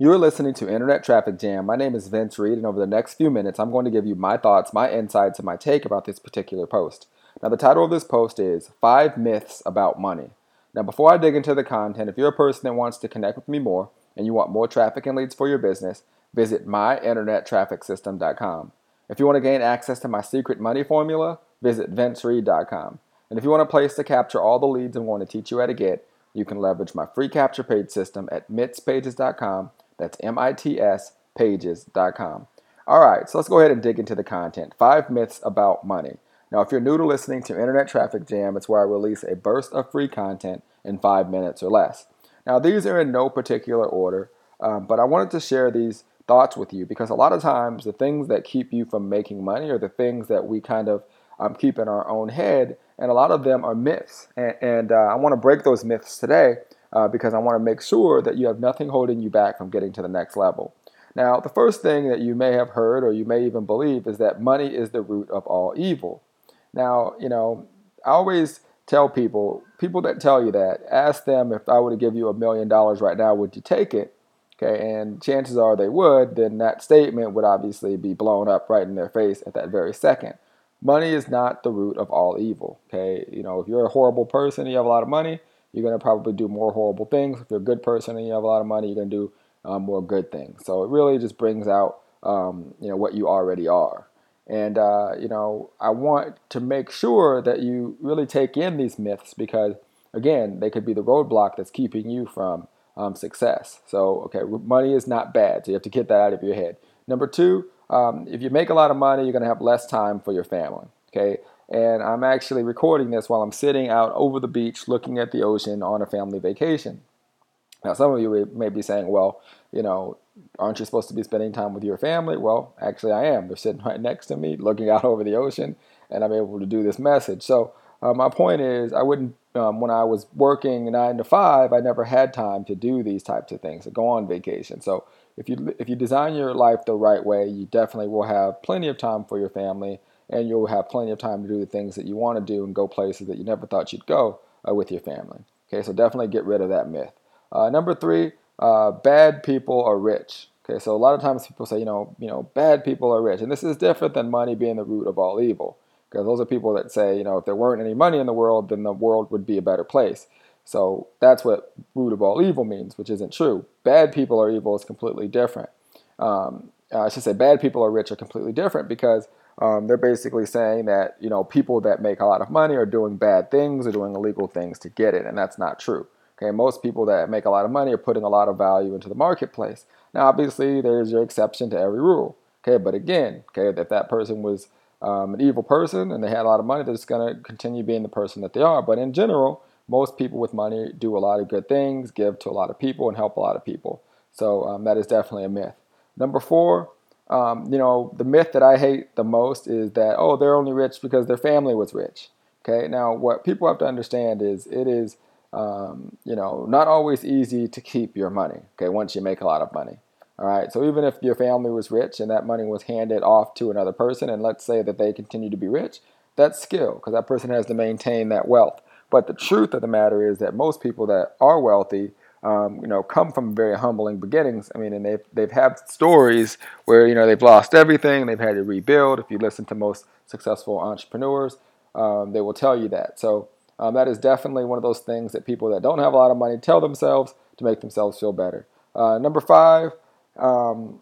You are listening to Internet Traffic Jam. My name is Vince Reed, and over the next few minutes, I'm going to give you my thoughts, my insights, and my take about this particular post. Now, the title of this post is Five Myths About Money. Now, before I dig into the content, if you're a person that wants to connect with me more and you want more traffic and leads for your business, visit myinternettrafficsystem.com. If you want to gain access to my secret money formula, visit vincereed.com. And if you want a place to capture all the leads I'm going to teach you how to get, you can leverage my free capture page system at mitspages.com that's M-I-T-S pages.com. All right, so let's go ahead and dig into the content. Five myths about money. Now, if you're new to listening to Internet Traffic Jam, it's where I release a burst of free content in five minutes or less. Now, these are in no particular order, um, but I wanted to share these thoughts with you because a lot of times the things that keep you from making money are the things that we kind of um, keep in our own head, and a lot of them are myths. And, and uh, I want to break those myths today uh, because I want to make sure that you have nothing holding you back from getting to the next level. Now, the first thing that you may have heard or you may even believe is that money is the root of all evil. Now, you know, I always tell people, people that tell you that, ask them if I were to give you a million dollars right now, would you take it? Okay, and chances are they would, then that statement would obviously be blown up right in their face at that very second. Money is not the root of all evil. Okay, you know, if you're a horrible person you have a lot of money, you're going to probably do more horrible things. If you're a good person and you have a lot of money, you're going to do um, more good things. So it really just brings out um, you know what you already are. And uh, you know, I want to make sure that you really take in these myths because again, they could be the roadblock that's keeping you from um, success. So okay, money is not bad. So you have to get that out of your head. Number two, um, if you make a lot of money, you're going to have less time for your family. Okay, and I'm actually recording this while I'm sitting out over the beach looking at the ocean on a family vacation. Now, some of you may be saying, well, you know, aren't you supposed to be spending time with your family? Well, actually, I am. They're sitting right next to me, looking out over the ocean, and I'm able to do this message. So, uh, my point is, I wouldn't, um, when I was working nine to five, I never had time to do these types of things, to go on vacation. So, if you if you design your life the right way, you definitely will have plenty of time for your family and you'll have plenty of time to do the things that you want to do and go places that you never thought you'd go uh, with your family. Okay, so definitely get rid of that myth. Uh, number three, uh, bad people are rich. Okay, so a lot of times people say, you know, you know, bad people are rich, and this is different than money being the root of all evil. Because those are people that say, you know, if there weren't any money in the world, then the world would be a better place. So that's what root of all evil means, which isn't true. Bad people are evil is completely different. Um, I should say bad people are rich are completely different because um, they're basically saying that you know people that make a lot of money are doing bad things or doing illegal things to get it, and that's not true. Okay, most people that make a lot of money are putting a lot of value into the marketplace. Now, obviously, there's your exception to every rule. Okay, but again, okay, if that person was um, an evil person and they had a lot of money, they're just going to continue being the person that they are. But in general, most people with money do a lot of good things, give to a lot of people, and help a lot of people. So um, that is definitely a myth. Number four, um, you know, the myth that I hate the most is that, oh, they're only rich because their family was rich. Okay, now what people have to understand is it is, um, you know, not always easy to keep your money, okay, once you make a lot of money. All right, so even if your family was rich and that money was handed off to another person, and let's say that they continue to be rich, that's skill because that person has to maintain that wealth. But the truth of the matter is that most people that are wealthy um, you know, come from very humbling beginnings. I mean, and they've they've had stories where you know they've lost everything, they've had to rebuild. If you listen to most successful entrepreneurs, um, they will tell you that. So um, that is definitely one of those things that people that don't have a lot of money tell themselves to make themselves feel better. Uh, number five, um,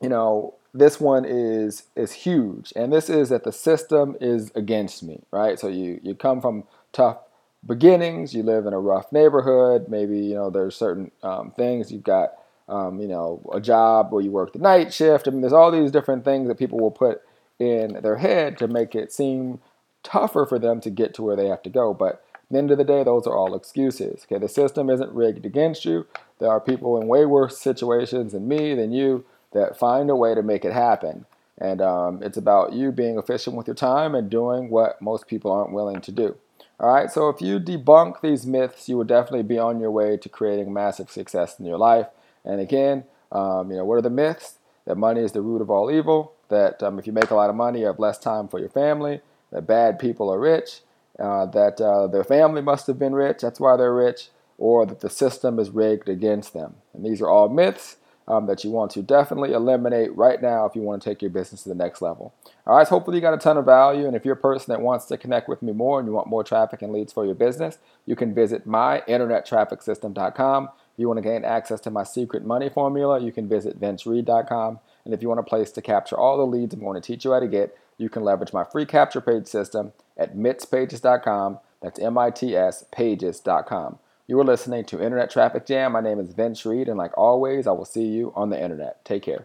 you know, this one is is huge, and this is that the system is against me, right? So you you come from tough beginnings. You live in a rough neighborhood. Maybe you know there's certain um, things you've got. Um, you know, a job where you work the night shift. I mean, there's all these different things that people will put in their head to make it seem tougher for them to get to where they have to go. But the end of the day, those are all excuses. Okay, the system isn't rigged against you. There are people in way worse situations than me, than you, that find a way to make it happen. And um, it's about you being efficient with your time and doing what most people aren't willing to do. All right, so if you debunk these myths, you will definitely be on your way to creating massive success in your life. And again, um, you know, what are the myths? That money is the root of all evil. That um, if you make a lot of money, you have less time for your family. That bad people are rich. Uh, that uh, their family must have been rich. That's why they're rich. Or that the system is rigged against them. And these are all myths. Um, that you want to definitely eliminate right now if you want to take your business to the next level. All right, so hopefully you got a ton of value. And if you're a person that wants to connect with me more and you want more traffic and leads for your business, you can visit myinternettrafficsystem.com. If you want to gain access to my secret money formula, you can visit vincereed.com. And if you want a place to capture all the leads I'm going to teach you how to get, you can leverage my free capture page system at mitspages.com. That's M I T S pages.com. You are listening to Internet Traffic Jam. My name is Vince Reed, and like always, I will see you on the internet. Take care.